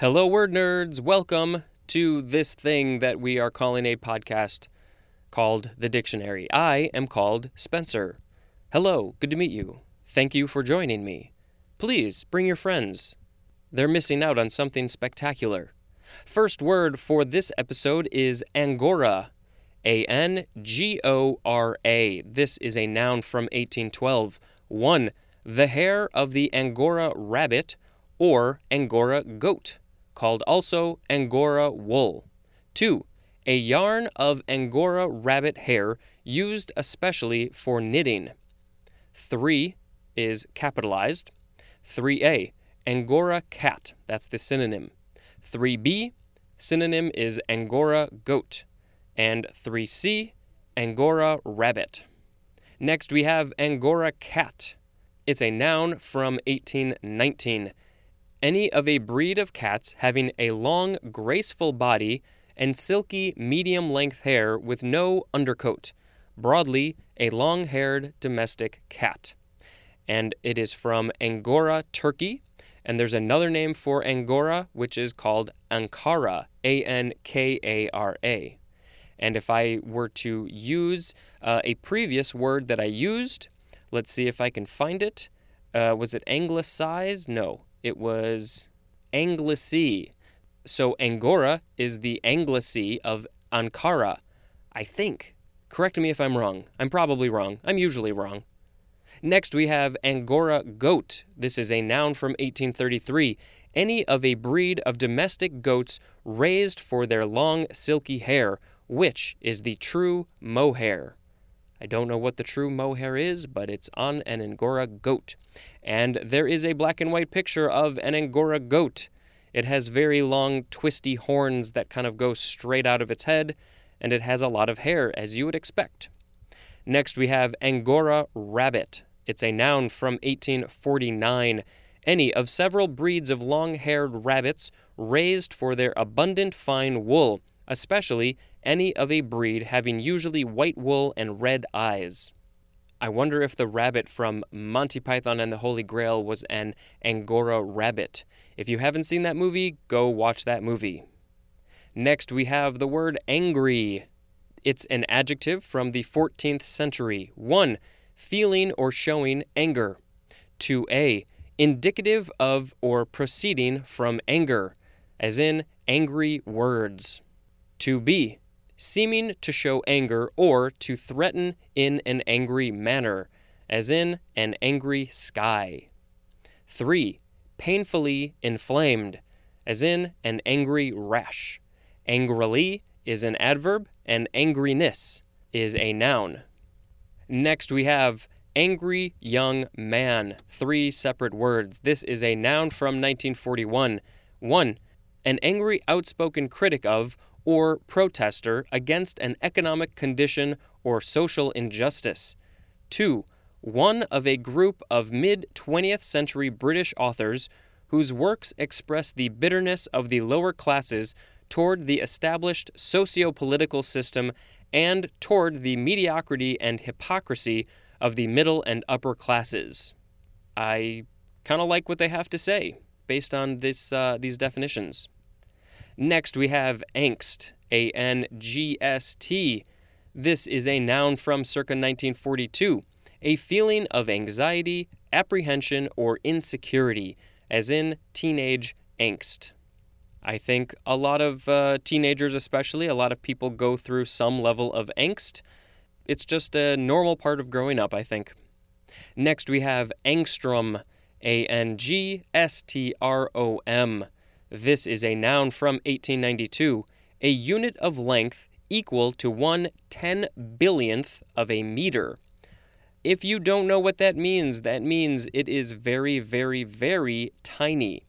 Hello, word nerds. Welcome to this thing that we are calling a podcast called The Dictionary. I am called Spencer. Hello, good to meet you. Thank you for joining me. Please bring your friends. They're missing out on something spectacular. First word for this episode is Angora. A N G O R A. This is a noun from 1812. 1. The hair of the Angora rabbit or Angora goat, called also Angora wool. 2. A yarn of Angora rabbit hair used especially for knitting. 3 is capitalized. 3a, Angora cat, that's the synonym. 3b, synonym is Angora goat. And 3c, Angora rabbit. Next we have Angora cat. It's a noun from 1819. Any of a breed of cats having a long, graceful body and silky, medium length hair with no undercoat. Broadly, a long haired domestic cat. And it is from Angora, Turkey. And there's another name for Angora, which is called Ankara, A N K A R A. And if I were to use uh, a previous word that I used, let's see if I can find it. Uh, was it anglicized? No, it was Anglice. So Angora is the Anglice of Ankara, I think. Correct me if I'm wrong. I'm probably wrong. I'm usually wrong. Next, we have Angora goat. This is a noun from 1833. Any of a breed of domestic goats raised for their long, silky hair, which is the true mohair. I don't know what the true mohair is, but it's on an Angora goat. And there is a black and white picture of an Angora goat. It has very long, twisty horns that kind of go straight out of its head and it has a lot of hair, as you would expect. Next, we have Angora rabbit. It's a noun from 1849. Any of several breeds of long haired rabbits raised for their abundant fine wool, especially any of a breed having usually white wool and red eyes. I wonder if the rabbit from Monty Python and the Holy Grail was an Angora rabbit. If you haven't seen that movie, go watch that movie. Next, we have the word angry. It's an adjective from the 14th century. 1. Feeling or showing anger. 2a. Indicative of or proceeding from anger, as in angry words. 2b. Seeming to show anger or to threaten in an angry manner, as in an angry sky. 3. Painfully inflamed, as in an angry rash. Angrily is an adverb, and angriness is a noun. Next, we have angry young man, three separate words. This is a noun from 1941. 1. An angry, outspoken critic of or protester against an economic condition or social injustice. 2. One of a group of mid 20th century British authors whose works express the bitterness of the lower classes toward the established socio political system and toward the mediocrity and hypocrisy of the middle and upper classes. I kind of like what they have to say based on this, uh, these definitions. Next, we have angst, A N G S T. This is a noun from circa 1942, a feeling of anxiety, apprehension, or insecurity, as in teenage angst. I think a lot of uh, teenagers, especially, a lot of people go through some level of angst. It's just a normal part of growing up, I think. Next, we have angstrom, A N G S T R O M. This is a noun from 1892, a unit of length equal to one ten billionth of a meter. If you don't know what that means, that means it is very, very, very tiny.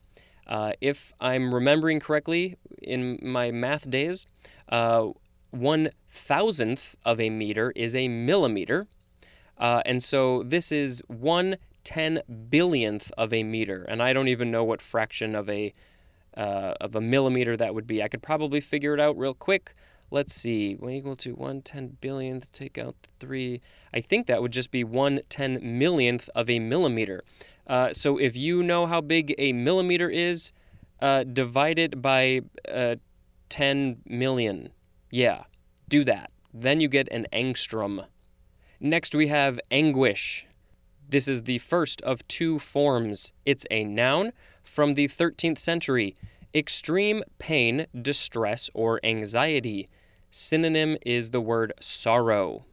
Uh, if I'm remembering correctly in my math days, uh, one thousandth of a meter is a millimeter. Uh, and so this is one ten billionth of a meter. And I don't even know what fraction of a uh, of a millimeter that would be. I could probably figure it out real quick. Let's see, 1 equal to 1 10 billionth, take out the 3. I think that would just be 1 10 millionth of a millimeter. Uh, so if you know how big a millimeter is, uh, divide it by uh, 10 million. Yeah, do that. Then you get an angstrom. Next, we have anguish. This is the first of two forms. It's a noun from the 13th century. Extreme pain, distress, or anxiety. Synonym is the word sorrow.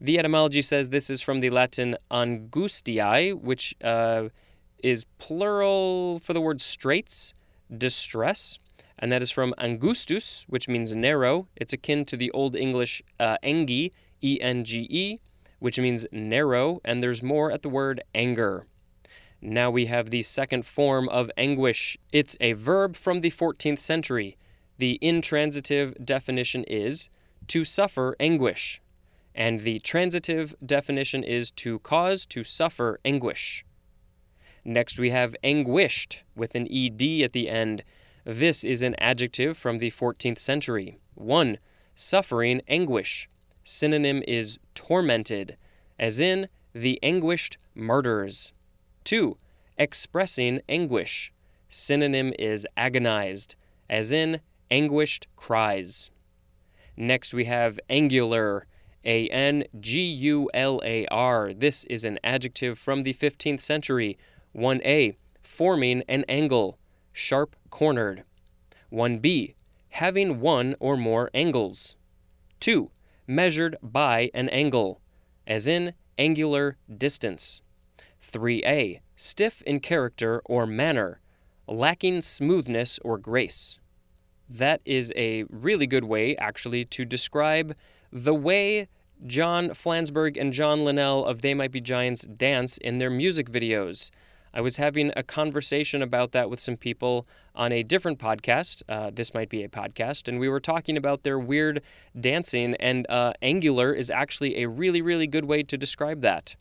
The etymology says this is from the Latin angustiae, which uh, is plural for the word straits, distress, and that is from angustus, which means narrow. It's akin to the Old English uh, enge, E N G E, which means narrow, and there's more at the word anger. Now we have the second form of anguish. It's a verb from the 14th century. The intransitive definition is to suffer anguish, and the transitive definition is to cause to suffer anguish. Next, we have anguished with an ed at the end. This is an adjective from the 14th century. 1. Suffering anguish. Synonym is tormented, as in the anguished martyrs. 2. Expressing anguish. Synonym is agonized, as in anguished cries. Next, we have angular. A N G U L A R. This is an adjective from the 15th century. 1a. Forming an angle, sharp cornered. 1b. Having one or more angles. 2. Measured by an angle, as in angular distance. 3a. Stiff in character or manner, lacking smoothness or grace. That is a really good way, actually, to describe the way John Flansburgh and John Linnell of They Might Be Giants dance in their music videos. I was having a conversation about that with some people on a different podcast. Uh, this might be a podcast, and we were talking about their weird dancing, and uh, angular is actually a really, really good way to describe that.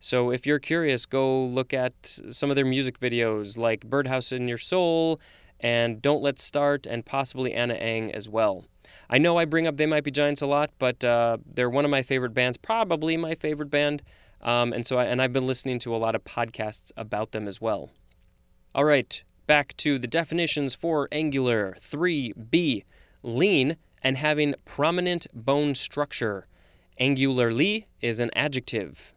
So if you're curious, go look at some of their music videos like Birdhouse in Your Soul and Don't Let's Start, and possibly Ana Ng as well. I know I bring up They Might Be Giants a lot, but uh, they're one of my favorite bands, probably my favorite band. Um, and so I, and I've been listening to a lot of podcasts about them as well. All right, back to the definitions for angular 3b lean and having prominent bone structure. Angularly is an adjective.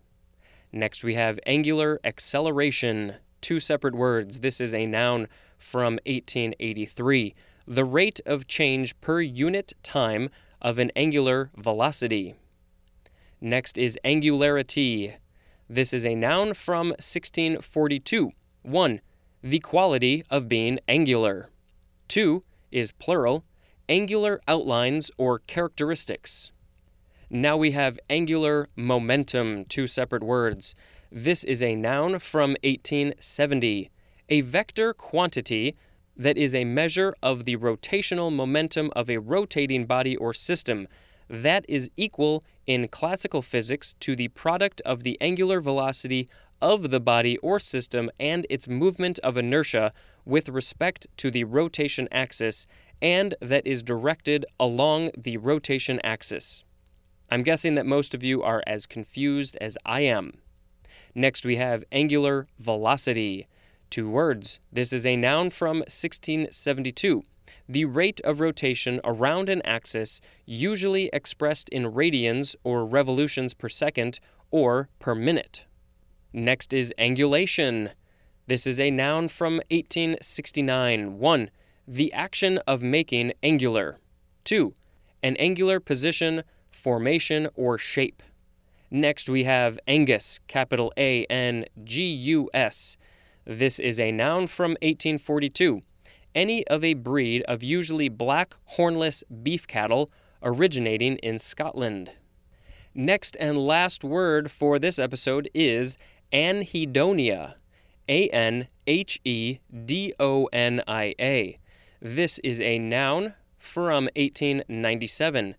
Next, we have angular acceleration, two separate words. This is a noun from 1883. The rate of change per unit time of an angular velocity. Next is angularity. This is a noun from 1642. 1. The quality of being angular. 2. Is plural, angular outlines or characteristics. Now we have angular momentum, two separate words. This is a noun from 1870, a vector quantity that is a measure of the rotational momentum of a rotating body or system that is equal in classical physics to the product of the angular velocity of the body or system and its movement of inertia with respect to the rotation axis, and that is directed along the rotation axis. I'm guessing that most of you are as confused as I am. Next, we have angular velocity. Two words. This is a noun from 1672 the rate of rotation around an axis, usually expressed in radians or revolutions per second or per minute. Next is angulation. This is a noun from 1869. 1. The action of making angular. 2. An angular position, formation, or shape. Next, we have Angus, capital A N G U S. This is a noun from 1842 any of a breed of usually black hornless beef cattle originating in Scotland. Next and last word for this episode is anhedonia. A N H E D O N I A. This is a noun from 1897,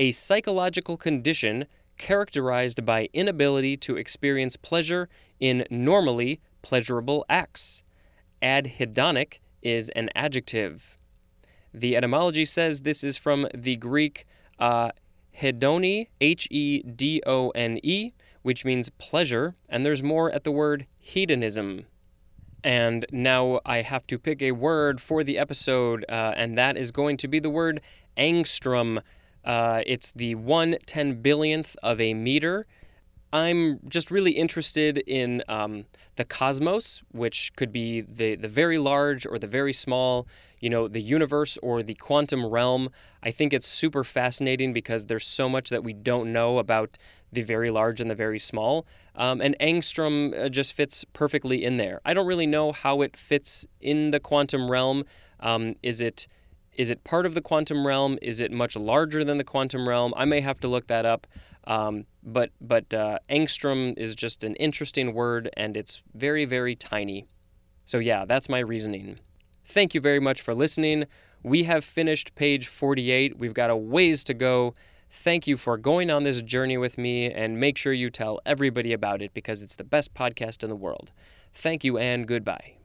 a psychological condition characterized by inability to experience pleasure in normally pleasurable acts. Anhedonic is an adjective. The etymology says this is from the Greek uh, hedone, H E D O N E, which means pleasure, and there's more at the word hedonism. And now I have to pick a word for the episode, uh, and that is going to be the word angstrom. Uh, it's the one ten billionth of a meter. I'm just really interested in um, the cosmos, which could be the, the very large or the very small, you know, the universe or the quantum realm. I think it's super fascinating because there's so much that we don't know about the very large and the very small. Um, and angstrom uh, just fits perfectly in there. I don't really know how it fits in the quantum realm. Um, is it is it part of the quantum realm? Is it much larger than the quantum realm? I may have to look that up. Um, but but uh, angstrom is just an interesting word, and it's very very tiny. So yeah, that's my reasoning. Thank you very much for listening. We have finished page 48. We've got a ways to go. Thank you for going on this journey with me, and make sure you tell everybody about it because it's the best podcast in the world. Thank you and goodbye.